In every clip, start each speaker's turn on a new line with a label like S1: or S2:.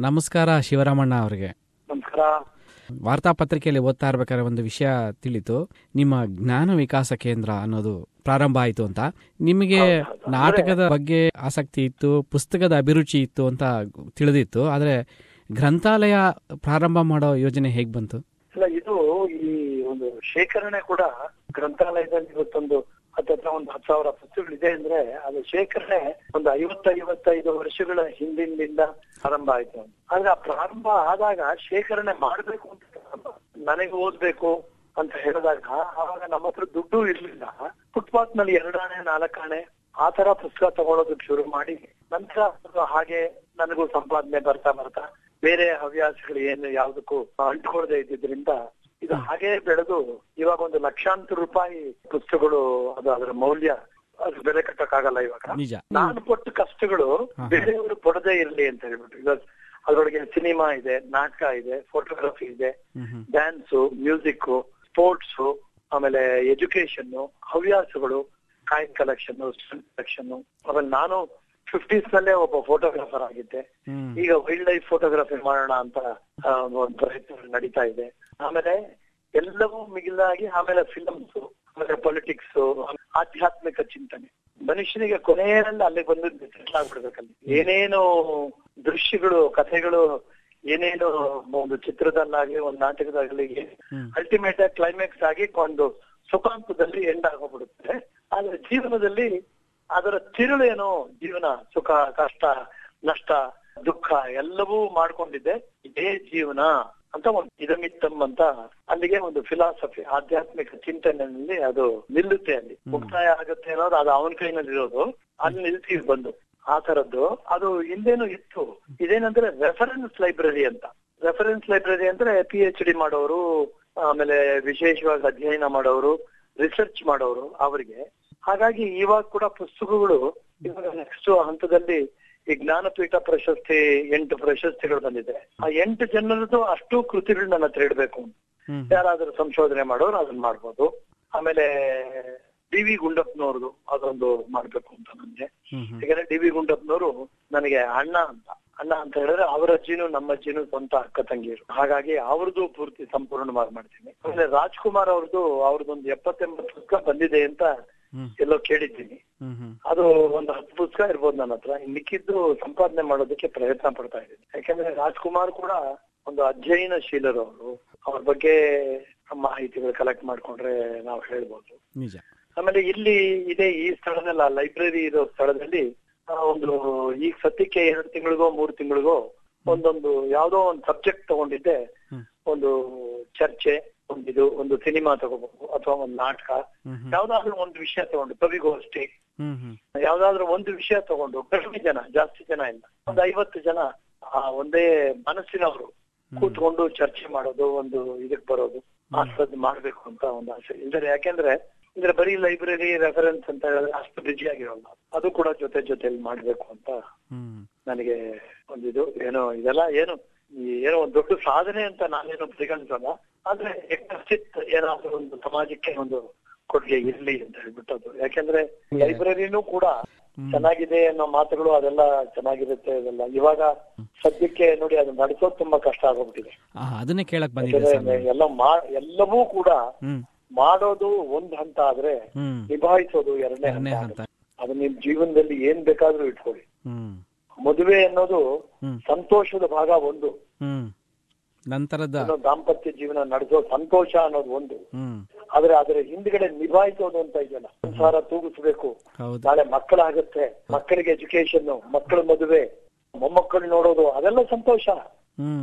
S1: ನಮಸ್ಕಾರ ಶಿವರಾಮಣ್ಣ ಅವರಿಗೆ.
S2: ನಮಸ್ಕಾರ.
S1: ವಾರ್ತಾಪತ್ರಿಕೆಯಲ್ಲಿ ಓದ್ತಾ ಇರ್ಬೇಕಾದ್ರೆ ಒಂದು ವಿಷಯ ತಿಳಿತು. ನಿಮ್ಮ ಜ್ಞಾನ ವಿಕಾಸ ಕೇಂದ್ರ ಅನ್ನೋದು ಪ್ರಾರಂಭ ಆಯಿತು ಅಂತ. ನಿಮಗೆ. ನಾಟಕದ ಬಗ್ಗೆ ಆಸಕ್ತಿ ಇತ್ತು ಪುಸ್ತಕದ ಅಭಿರುಚಿ ಇತ್ತು ಅಂತ ತಿಳಿದಿತ್ತು. ಆದರೆ ಗ್ರಂಥಾಲಯ ಪ್ರಾರಂಭ ಮಾಡೋ ಯೋಜನೆ ಹೇಗೆ ಬಂತು?
S2: ಇಲ್ಲ ಇದು ಈ ಒಂದು ಶೇಖರಣೆ ಕೂಡ ಗ್ರಂಥಾಲಯದಲ್ಲಿ ಇವತ್ತೊಂದು ಹತ್ತತ್ರ ಒಂದು ಹತ್ತು ಸಾವಿರ ಪುಸ್ತಕಗಳಿದೆ ಅಂದ್ರೆ ಅದು ಶೇಖರಣೆ ಒಂದು ಐವತ್ತ ಐವತ್ತೈದು ವರ್ಷಗಳ ಹಿಂದಿನಿಂದ ಆರಂಭ ಆಯ್ತು ಆದ್ರೆ ಆ ಪ್ರಾರಂಭ ಆದಾಗ ಶೇಖರಣೆ ಮಾಡ್ಬೇಕು ಅಂತ. ನನಗೆ ಓದ್ಬೇಕು ಅಂತ ಹೇಳಿದಾಗ ಆವಾಗ ನಮ್ಮ ಹತ್ರ ದುಡ್ಡು ಇರ್ಲಿಲ್ಲ ಫುಟ್ಪಾತ್ನಲ್ಲಿ ಎರಡಾಣೆ, ನಾಲ್ಕಾಣೆ ಆತರ ಪುಸ್ತಕ ತಗೊಳ್ಳೋದಕ್ಕೆ ಶುರು ಮಾಡಿ ನಂತರ ಹಾಗೆ ನನಗೂ ಸಂಪಾದನೆ ಬರ್ತಾ ಬರ್ತಾ ಬೇರೆ ಹವ್ಯಾಸಗಳು ಏನು ಯಾವ್ದಕ್ಕೂ ಅಂಟ್ಕೊಳ್ದೆ ಇದ್ದಿದ್ರಿಂದ ಇದು ಹಾಗೆ ಬೆಳೆದು ಇವಾಗ ಒಂದು ಲಕ್ಷಾಂತರ ರೂಪಾಯಿ ಪುಸ್ತಕಗಳು ಅದು ಅದರ ಮೌಲ್ಯ ಅದು ಬೆಲೆ ಕಟ್ಟಕ್ಕಾಗಲ್ಲ ಇವಾಗ. ನಾನು ಕೊಟ್ಟ ಕಷ್ಟಗಳು. ಬೇರೆಯವರು ಪಡದೇ ಇರಲಿ ಅಂತ ಹೇಳ್ಬಿಟ್ಟು. ಇವಾಗ ಅದರೊಳಗೆ ಸಿನಿಮಾ ಇದೆ ನಾಟಕ ಇದೆ ಫೋಟೋಗ್ರಫಿ ಇದೆ ಡ್ಯಾನ್ಸು ಮ್ಯೂಸಿಕ್ ಸ್ಪೋರ್ಟ್ಸ್ ಆಮೇಲೆ ಎಜುಕೇಶನ್ ಹವ್ಯಾಸಗಳು ಕಾಯಿನ್ ಕಲೆಕ್ಷನ್ ಕಲೆಕ್ಷನ್ ಆಮೇಲೆ ನಾನು ಫಿಫ್ಟೀಸ್ ನಲ್ಲೇ ಒಬ್ಬ ಫೋಟೋಗ್ರಾಫರ್ ಆಗಿದ್ದೆ. ಈಗ ವೈಲ್ಡ್ ಲೈಫ್ ಫೋಟೋಗ್ರಫಿ ಮಾಡೋಣ ಅಂತ ಒಂದು ಪ್ರಯತ್ನ ನಡೀತಾ ಇದೆ. ಆಮೇಲೆ ಎಲ್ಲವೂ ಮಿಗಿಲಾಗಿ ಆಮೇಲೆ ಫಿಲಮ್ಸ್ ಆಮೇಲೆ ಪೊಲಿಟಿಕ್ಸ್ ಆಧ್ಯಾತ್ಮಿಕ ಚಿಂತನೆ. ಮನುಷ್ಯನಿಗೆ ಕೊನೆಯಲ್ಲಿ ಅಲ್ಲಿ ಬಂದು ಆಗ್ಬಿಡ್ಬೇಕಲ್ಲಿ ಏನೇನು ದೃಶ್ಯಗಳು ಕಥೆಗಳು ಏನೇನು ಒಂದು ಚಿತ್ರದಲ್ಲಾಗ್ಲಿ ಒಂದು ನಾಟಕದಾಗ್ಲಿ. ಅಲ್ಟಿಮೇಟ್ ಆಗಿ ಕ್ಲೈಮ್ಯಾಕ್ಸ್ ಆಗಿ ಒಂದು ಸುಖಾಂತದಲ್ಲಿ ಎಂಡ್ ಆಗೋಗ್ಬಿಡುತ್ತೆ. ಆದ್ರೆ ಜೀವನದಲ್ಲಿ ಅದರ ತಿರುಳೇನು ಜೀವನ ಸುಖ ಕಷ್ಟ ನಷ್ಟ ದುಃಖ ಎಲ್ಲವೂ ಮಾಡ್ಕೊಂಡಿದ್ದೆ ಇದೇ ಜೀವನ. ಅಂತ ಒಂದು ಇದಮಿತ್ತಮ್ ಅಂತ ಅಲ್ಲಿಗೆ ಒಂದು ಫಿಲಾಸಫಿ ಆಧ್ಯಾತ್ಮಿಕ ಚಿಂತನೆಯಲ್ಲಿ ಅದು ನಿಲ್ಲುತ್ತೆ ಅಲ್ಲಿ. ಮುಕ್ತಾಯ ಆಗುತ್ತೆ ಅನ್ನೋದು ಅದು ಅವನ ಕೈನಲ್ಲಿ ಇರೋದು. ಅಲ್ಲಿ ನಿಲ್ತೀವಿ ಬಂದು ಆ ತರದ್ದು ಅದು ಹಿಂದೇನು ಇತ್ತು. ಇದೇನಂದ್ರೆ ರೆಫರೆನ್ಸ್ ಲೈಬ್ರರಿ ಅಂತ. ರೆಫರೆನ್ಸ್ ಲೈಬ್ರರಿ ಅಂದ್ರೆ ಪಿ ಎಚ್ ಡಿ ಮಾಡೋರು ಆಮೇಲೆ ವಿಶೇಷವಾಗಿ ಅಧ್ಯಯನ ಮಾಡೋರು ರಿಸರ್ಚ್ ಮಾಡೋರು ಅವರಿಗೆ. ಹಾಗಾಗಿ ಇವಾಗ ಕೂಡ ಪುಸ್ತಕಗಳು ಇವಾಗ ನೆಕ್ಸ್ಟ್ ಹಂತದಲ್ಲಿ ಈ ಜ್ಞಾನಪೀಠ ಪ್ರಶಸ್ತಿ ಎಂಟು ಪ್ರಶಸ್ತಿಗಳು ಬಂದಿದೆ. ಆ ಎಂಟು ಜನರದ್ದು ಅಷ್ಟು ಕೃತಿಗಳು ನನ್ನ ಹತ್ರ ಇಡಬೇಕು. ಯಾರಾದ್ರೂ ಸಂಶೋಧನೆ ಮಾಡೋರು ಅದನ್ನ ಮಾಡ್ಬೋದು. ಆಮೇಲೆ ಡಿ ವಿ ಗುಂಡಪ್ಪನವ್ರದ್ದು ಅದೊಂದು ಮಾಡ್ಬೇಕು ಅಂತ ನನ್ಗೆ. ಯಾಕಂದ್ರೆ ಡಿ ವಿ ಗುಂಡಪ್ಪನವರು ನನಗೆ ಅಣ್ಣ ಅಂತ. ಅಣ್ಣ ಅಂತ ಹೇಳಿದ್ರೆ ಅವರ ಅಜ್ಜಿನೂ ನಮ್ಮ ಅಜ್ಜಿನೂ ಸ್ವಂತ ಅಕ್ಕ ತಂಗಿಯರು. ಹಾಗಾಗಿ ಅವ್ರದ್ದು ಪೂರ್ತಿ ಸಂಪೂರ್ಣವಾಗಿ ಮಾಡ್ತೀನಿ. ಆಮೇಲೆ ರಾಜ್ಕುಮಾರ್ ಅವ್ರದ್ದು ಅವ್ರದ್ದೊಂದು ಎಪ್ಪತ್ತೆಂಬತ್ತು ಪುಸ್ತಕ ಬಂದಿದೆ ಅಂತ ಎಲ್ಲೋ ಕೇಳಿದ್ದೀನಿ. ಅದು ಒಂದು ಹತ್ತು ಪುಸ್ತಕ ಇರ್ಬೋದು ನನ್ನ ಹತ್ರ. ಮಿಕ್ಕಿದ್ದು ಸಂಪಾದನೆ ಮಾಡೋದಕ್ಕೆ ಪ್ರಯತ್ನ ಪಡ್ತಾ ಇದ್ದೀನಿ. ಯಾಕಂದ್ರೆ ರಾಜ್ಕುಮಾರ್ ಕೂಡ ಒಂದು ಅಧ್ಯಯನಶೀಲರು ಅವರು. ಅವ್ರ ಬಗ್ಗೆ ಮಾಹಿತಿಗಳು ಕಲೆಕ್ಟ್ ಮಾಡ್ಕೊಂಡ್ರೆ ನಾವು ಹೇಳ್ಬೋದು. ಆಮೇಲೆ ಇಲ್ಲಿ ಇದೆ ಈ ಸ್ಥಳದಲ್ಲ ಲೈಬ್ರರಿ ಇರೋ ಸ್ಥಳದಲ್ಲಿ ಒಂದು ಈಗ ಸದ್ಯಕ್ಕೆ ಎರಡು ತಿಂಗಳಿಗೋ ಮೂರು ತಿಂಗಳಿಗೋ ಒಂದೊಂದು ಯಾವ್ದೋ ಒಂದು ಸಬ್ಜೆಕ್ಟ್ ತಗೊಂಡಿದ್ದೆ. ಒಂದು ಚರ್ಚೆ ಒಂದಿದು ಒಂದು ಸಿನಿಮಾ ತಗೋಬಹುದು ಅಥವಾ ಒಂದು ನಾಟಕ. ಯಾವ್ದಾದ್ರು ಒಂದು ವಿಷಯ ತಗೊಂಡು ಕವಿಗೋಷ್ಠಿ.
S1: ಹ್ಮ್ ಹ್ಮ್.
S2: ಯಾವ್ದಾದ್ರು ಒಂದು ವಿಷಯ ತಗೊಂಡು ಕಡಿಮೆ ಜನ ಜಾಸ್ತಿ ಜನ ಇಲ್ಲ. ಒಂದು ಐವತ್ತು ಜನ ಆ ಒಂದೇ ಮನಸ್ಸಿನವರು ಕೂತ್ಕೊಂಡು ಚರ್ಚೆ ಮಾಡೋದು ಒಂದು ಇದಕ್ ಬರೋದು ಆಸ್ಪತ್ರೆ ಮಾಡ್ಬೇಕು ಅಂತ ಒಂದು ಆಸೆ. ಇದ್ರೆ ಯಾಕೆಂದ್ರೆ ಅಂದ್ರೆ ಬರೀ ಲೈಬ್ರರಿ ರೆಫರೆನ್ಸ್ ಅಂತ ಹೇಳಿದ್ರೆ ಅಷ್ಟು ಬಿಜಿ ಆಗಿರೋಲ್ಲ. ಅದು ಕೂಡ ಜೊತೆ ಜೊತೆಲಿ ಮಾಡ್ಬೇಕು ಅಂತ ನನಗೆ ಒಂದಿದು ಏನೋ ಇದೆಲ್ಲ ಏನು ಏನೋ ಒಂದು ದೊಡ್ಡ ಸಾಧನೆ ಅಂತ ನಾನೇನು ಪರಿಗಣಿಸಲ್ಲ. ಆದ್ರೆ ಎಕ್ಸಿತ್ ಏನಾದ್ರೂ ಒಂದು ಸಮಾಜಕ್ಕೆ ಒಂದು ಕೊಡುಗೆ ಇರ್ಲಿ ಅಂತ ಹೇಳ್ಬಿಟ್ಟು ಅದು ಯಾಕೆಂದ್ರೆ ಲೈಬ್ರರಿನೂ ಕೂಡ ಚೆನ್ನಾಗಿದೆ ಅನ್ನೋ ಮಾತುಗಳು ಅದೆಲ್ಲ ಚೆನ್ನಾಗಿರುತ್ತೆ ಅದೆಲ್ಲ. ಇವಾಗ ಸದ್ಯಕ್ಕೆ ನೋಡಿ ಅದು ನಡೆಸೋದು ತುಂಬಾ ಕಷ್ಟ ಆಗೋಗ್ಬಿಟ್ಟಿದೆ
S1: ಅದನ್ನೇ ಕೇಳಕ್ ಬಂದಿದೆ
S2: ಎಲ್ಲ ಎಲ್ಲವೂ ಕೂಡ ಮಾಡೋದು ಒಂದ್ ಹಂತ ಆದ್ರೆ ನಿಭಾಯಿಸೋದು ಎರಡನೇ ಹಂತ ಅದು ನಿಮ್ ಜೀವನದಲ್ಲಿ ಏನ್ ಬೇಕಾದ್ರೂ ಇಟ್ಕೊಳ್ಳಿ. ಮದುವೆ ಅನ್ನೋದು ಸಂತೋಷದ ಭಾಗ ಒಂದು.
S1: ನಂತರದ
S2: ದಾಂಪತ್ಯ ಜೀವನ ನಡೆಸೋ ಸಂತೋಷ ಅನ್ನೋದು ಒಂದು. ಆದ್ರೆ ಅದರ ಹಿಂದ್ಗಡೆ ನಿಭಾಯಿಸೋದು ಅಂತ ಇದೆಯಲ್ಲ ಸಂಸಾರ ತೂಗಿಸ್ಬೇಕು. ನಾಳೆ ಮಕ್ಕಳಾಗತ್ತೆ ಮಕ್ಕಳಿಗೆ ಎಜುಕೇಶನ್ ಮಕ್ಕಳ ಮದುವೆ ಮೊಮ್ಮಕ್ಕಳು ನೋಡೋದು ಅದೆಲ್ಲ ಸಂತೋಷ.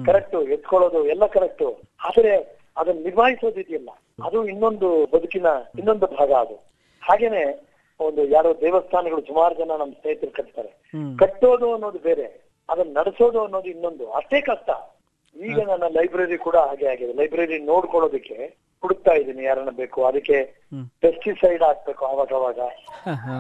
S2: ಕರೆಕ್ಟ್ ಎತ್ಕೊಳ್ಳೋದು ಎಲ್ಲ ಕರೆಕ್ಟ್ ಆದ್ರೆ ಅದನ್ನ ನಿಭಾಯಿಸೋದು ಇದೆಯಲ್ಲ ಅದು ಇನ್ನೊಂದು ಬದುಕಿನ ಇನ್ನೊಂದು ಭಾಗ ಅದು. ಹಾಗೇನೆ ಒಂದು ಯಾರೋ ದೇವಸ್ಥಾನಗಳು ಸುಮಾರು ಜನ ನಮ್ಮ ಸ್ನೇಹಿತರು ಕಟ್ತಾರೆ. ಕಟ್ಟೋದು ಅನ್ನೋದು ಬೇರೆ ಅದನ್ನ ನಡೆಸೋದು ಅನ್ನೋದು ಇನ್ನೊಂದು. ಅಷ್ಟೇ ಕಷ್ಟ. ಈಗ ನನ್ನ ಲೈಬ್ರರಿ ಕೂಡ ಹಾಗೆ ಆಗಿದೆ. ಲೈಬ್ರರಿ ನೋಡ್ಕೊಳ್ಳೋದಕ್ಕೆ ಹುಡುಕ್ತಾ ಇದ್ದೀನಿ ಯಾರನ್ನ ಬೇಕು. ಅದಕ್ಕೆ ಪೆಸ್ಟಿಸೈಡ್ ಹಾಕ್ಬೇಕು ಅವಾಗ ಅವಾಗ.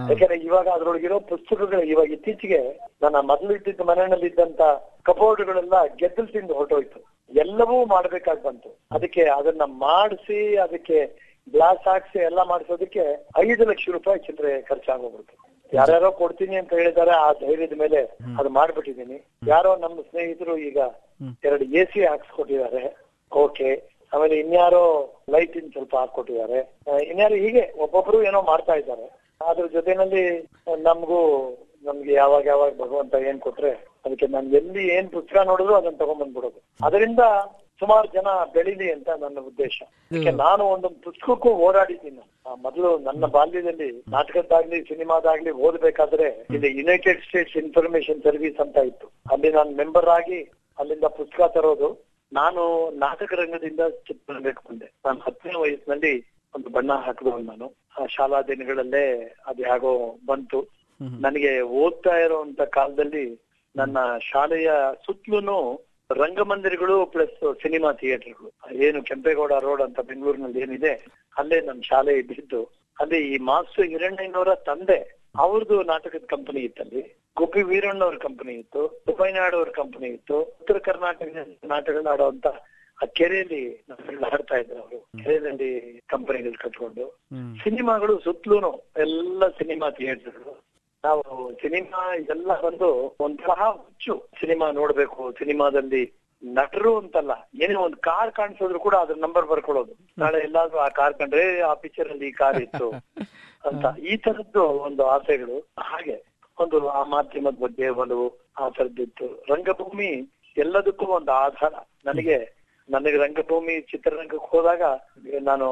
S2: ಯಾಕಂದ್ರೆ ಇವಾಗ ಅದ್ರೊಳಗಿರೋ ಪುಸ್ತಕಗಳು ಇವಾಗ ಇತ್ತೀಚೆಗೆ ನನ್ನ ಮೊದಲು ಇಟ್ಟಿದ್ದ ಮನೆಯಲ್ಲಿ ಇದ್ದಂತ ಕಬೋರ್ಡ್ಗಳೆಲ್ಲ ಗೆದ್ದಲು ತಿಂದು ಹೊರಟೋಯ್ತು. ಎಲ್ಲವೂ ಮಾಡ್ಬೇಕಾಗಿ ಬಂತು. ಅದಕ್ಕೆ ಅದನ್ನ ಮಾಡಿಸಿ ಅದಕ್ಕೆ ಗ್ಲಾಸ್ ಹಾಕ್ಸಿ ಎಲ್ಲ ಮಾಡಿಸೋದಕ್ಕೆ ಐದು ಲಕ್ಷ ರೂಪಾಯಿ ಚಿಲ್ಲರೆ ಖರ್ಚಾಗೋಗ್ಬಿಡ್ತು ಯಾರ್ಯಾರೋ ಕೊಡ್ತೀನಿ ಅಂತ ಹೇಳಿದಾರೆ ಆ ಧೈರ್ಯದ ಮೇಲೆ ಅದು ಮಾಡ್ಬಿಟ್ಟಿದೀನಿ ಯಾರೋ ನಮ್ಮ ಸ್ನೇಹಿತರು ಈಗ. ಎರಡು ಎ ಸಿ ಹಾಕ್ಸ್ಕೊಟ್ಟಿದ್ದಾರೆ ಓಕೆ. ಆಮೇಲೆ ಇನ್ಯಾರೋ ಲೈಟ್ ಇನ್ ಸ್ವಲ್ಪ ಹಾಕೊಟ್ಟಿದ್ದಾರೆ ಇನ್ಯಾರು ಹೀಗೆ ಒಬ್ಬೊಬ್ರು ಏನೋ ಮಾಡ್ತಾ ಇದ್ದಾರೆ. ಅದ್ರ ಜೊತೆನಲ್ಲಿ ನಮಗೂ ನಮ್ಗೆ ಯಾವಾಗ ಯಾವಾಗ ಭಗವಂತ ಏನ್ ಕೊಟ್ರೆ ಅದಕ್ಕೆ ನಾನು ಎಲ್ಲಿ ಏನ್ ಪುಸ್ತಕ ನೋಡಿದ್ರು ಅದನ್ನ ತಗೊಂಡ್ಬಂದ್ಬಿಡೋದು. ಅದರಿಂದ ಸುಮಾರು ಜನ ಬೆಳೀಲಿ ಅಂತ ನನ್ನ ಉದ್ದೇಶ. ನಾನು ಒಂದೊಂದು ಪುಸ್ತಕಕ್ಕೂ ಓಡಾಡಿದ್ದೀನಿ. ಮೊದಲು ನನ್ನ ಬಾಲ್ಯದಲ್ಲಿ ನಾಟಕದ್ದಾಗ್ಲಿ ಸಿನಿಮಾದಾಗ್ಲಿ ಓದ್ಬೇಕಾದ್ರೆ ಇಲ್ಲಿ ಯುನೈಟೆಡ್ ಸ್ಟೇಟ್ಸ್ ಇನ್ಫಾರ್ಮೇಶನ್ ಸರ್ವಿಸ್ ಅಂತ ಇತ್ತು. ಅಲ್ಲಿ ನಾನು ಮೆಂಬರ್ ಆಗಿ ಅಲ್ಲಿಂದ ಪುಸ್ತಕ ತರೋದು. ನಾನು ನಾಟಕ ರಂಗದಿಂದ ಚಿತ್ರಬೇಕು ಬಂದೆ. ನಾನು ಹತ್ತನೇ ವಯಸ್ಸಿನಲ್ಲಿ ಒಂದು ಬಣ್ಣ ಹಾಕಿದ್ರು ನಾನು. ಆ ಶಾಲಾ ದಿನಗಳಲ್ಲೇ ಅದು ಹೇಗೋ ಬಂತು. ನನಗೆ ಓದ್ತಾ ಇರುವಂತ ಕಾಲದಲ್ಲಿ ನನ್ನ ಶಾಲೆಯ ಸುತ್ತಲೂ ರಂಗಮಂದಿರಗಳು ಪ್ಲಸ್ ಸಿನಿಮಾ ಥಿಯೇಟರ್ಗಳು ಏನು ಕೆಂಪೇಗೌಡ ರೋಡ್ ಅಂತ ಬೆಂಗಳೂರಿನಲ್ಲಿ ಏನಿದೆ ಅಲ್ಲೇ ನಮ್ ಶಾಲೆ ಇದ್ದಿದ್ದು ಅಲ್ಲಿ ಈ ಮಾಸ್ಟರ್ ಹಿರಣ್ಣಯ್ಯನವರ ತಂದೆ ಅವ್ರದ್ದು ನಾಟಕದ ಕಂಪನಿ ಇತ್ತಲ್ಲಿ. ಗೋಪಿ ವೀರಣ್ಣವ್ರ ಕಂಪನಿ ಇತ್ತು ಉಪಯನಾಡ್ ಅವ್ರ ಕಂಪನಿ ಇತ್ತು. ಉತ್ತರ ಕರ್ನಾಟಕ ನಾಟಕಗಳನ್ನ ಆಡುವಂತ ಆ ಕೆರೆಯಲ್ಲಿ ಹಾಡ್ತಾ ಆಡ್ತಾ ಇದ್ರು ಅವರು. ಕೆರೆಯಲ್ಲಿ ಕಂಪನಿಗಳು ಕಟ್ಕೊಂಡು. ಸಿನಿಮಾಗಳು ಸುತ್ತಲೂ ಎಲ್ಲ ಸಿನಿಮಾ ಥಿಯೇಟರ್ಗಳು ನಾವು ಸಿನಿಮಾ ಇದೆಲ್ಲ ಬಂದು ಒಂಥರ ಹುಚ್ಚು ಸಿನಿಮಾ ನೋಡ್ಬೇಕು. ಸಿನಿಮಾದಲ್ಲಿ ನಟರು ಅಂತಲ್ಲ, ಏನೇ ಒಂದು ಕಾರ್ ಕಾಣಿಸಿದ್ರು ಕೂಡ ಅದ್ರ ನಂಬರ್ ಬರ್ಕೊಳ್ಳೋದು. ನಾಳೆ ಎಲ್ಲಾದ್ರೂ ಆ ಕಾರ್ ಕಂಡ್ರೆ ಆ ಪಿಕ್ಚರ್ ಅಲ್ಲಿ ಈ ಕಾರ್ ಇತ್ತು ಅಂತ. ಈ ತರದ್ದು ಒಂದು ಆಸೆಗಳು. ಹಾಗೆ ಒಂದು ಆ ಮಾಧ್ಯಮದ ಬಗ್ಗೆ ಒಲವು, ಆ ತರದ್ದಿತ್ತು. ರಂಗಭೂಮಿ ಎಲ್ಲದಕ್ಕೂ ಒಂದು ಆಧಾರ. ನನಗೆ ನನಗೆ ರಂಗಭೂಮಿ ಚಿತ್ರರಂಗಕ್ಕೆ ಹೋದಾಗ ನಾನು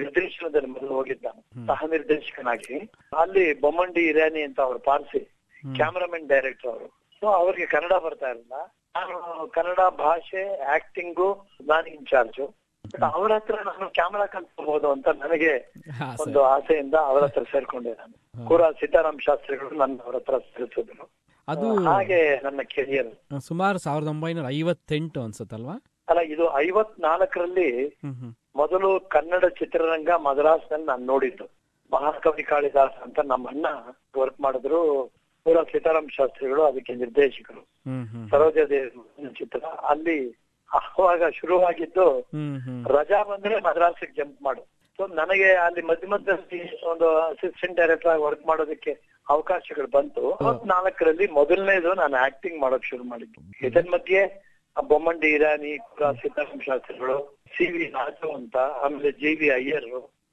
S2: ನಿರ್ದೇಶನದಲ್ಲಿ ಮೊದಲು ಹೋಗಿದ್ದ ಸಹ ನಿರ್ದೇಶಕನಾಗಿ. ಅಲ್ಲಿ ಬೊಮ್ಮಂಡಿ ಇರಾನಿ ಅಂತ ಅವರು ಪಾರ್ಸಿ ಕ್ಯಾಮರಾಮನ್ ಡೈರೆಕ್ಟರ್ ಅವರು. ಸೊ ಅವ್ರಿಗೆ ಕನ್ನಡ ಬರ್ತಾ ಇರಲಿಲ್ಲ. ನಾನು ಕನ್ನಡ ಭಾಷೆ ಆಕ್ಟಿಂಗ್ ನಾನು ಇನ್ಚಾರ್ಜ್ ಬಟ್ ಅವ್ರ ಹತ್ರ ನಾನು ಕ್ಯಾಮರಾ ಕಲ್ತ್ಕೋಬಹುದು ಅಂತ ನನಗೆ ಒಂದು ಆಸೆಯಿಂದ ಅವರ ಹತ್ರ ಸೇರ್ಕೊಂಡೆ ನಾನು. ಕೂರ ಸೀತಾರಾಮ್ ಶಾಸ್ತ್ರಿಗಳು ನನ್ನ ಅವ್ರ ಹತ್ರ ಸೇರಿಸಿದ್ರು.
S1: ಅದು
S2: ಹಾಗೆ ನನ್ನ ಕೆರಿಯರ್
S1: ಸುಮಾರು ಸಾವಿರದ ಒಂಬೈನೂರ ಐವತ್ತೆಂಟು ಅನ್ಸುತ್ತಲ್ವಾ?
S2: ಅಲ್ಲ ಇದು ಐವತ್ನಾಲ್ಕರಲ್ಲಿ ಮೊದಲು ಕನ್ನಡ ಚಿತ್ರರಂಗ ಮದ್ರಾಸ್ನಲ್ಲಿ ನಾನು ನೋಡಿದ್ದು. ಮಹಾಕವಿ ಕಾಳಿದಾಸ ಅಂತ ನಮ್ಮ ಅಣ್ಣ ವರ್ಕ್ ಮಾಡಿದ್ರು. ಪೂರ ಸೀತಾರಾಮ್ ಶಾಸ್ತ್ರಿಗಳು ಅದಕ್ಕೆ ನಿರ್ದೇಶಕರು. ಸರೋಜ ದೇವಿ ಚಿತ್ರ. ಅಲ್ಲಿ ಆವಾಗ ಶುರುವಾಗಿದ್ದು ರಜಾ ಬಂದ್ರೆ ಮದ್ರಾಸಿಗೆ ಜಂಪ್ ಮಾಡು. ಸೊ ನನಗೆ ಅಲ್ಲಿ ಮಧ್ಯ ಮಧ್ಯದಲ್ಲಿ ಒಂದು ಅಸಿಸ್ಟೆಂಟ್ ಡೈರೆಕ್ಟರ್ ಆಗಿ ವರ್ಕ್ ಮಾಡೋದಕ್ಕೆ ಅವಕಾಶಗಳು ಬಂತು. ನಾಲ್ಕರಲ್ಲಿ ಮೊದಲನೇದು ನಾನು ಆಕ್ಟಿಂಗ್ ಮಾಡೋಕ್ ಶುರು ಮಾಡಿದ್ದು. ಇದನ್ ಮಧ್ಯೆ ಬೊಮ್ಮಂಡಿ ಇರಾನಿ ಸೀತಾರಾಮ್ ಶಾಸ್ತ್ರಿಗಳು ಸಿ ವಿ ರಾಜು ಅಂತ ಆಮೇಲೆ ಜಿ ವಿ ಅಯ್ಯರ್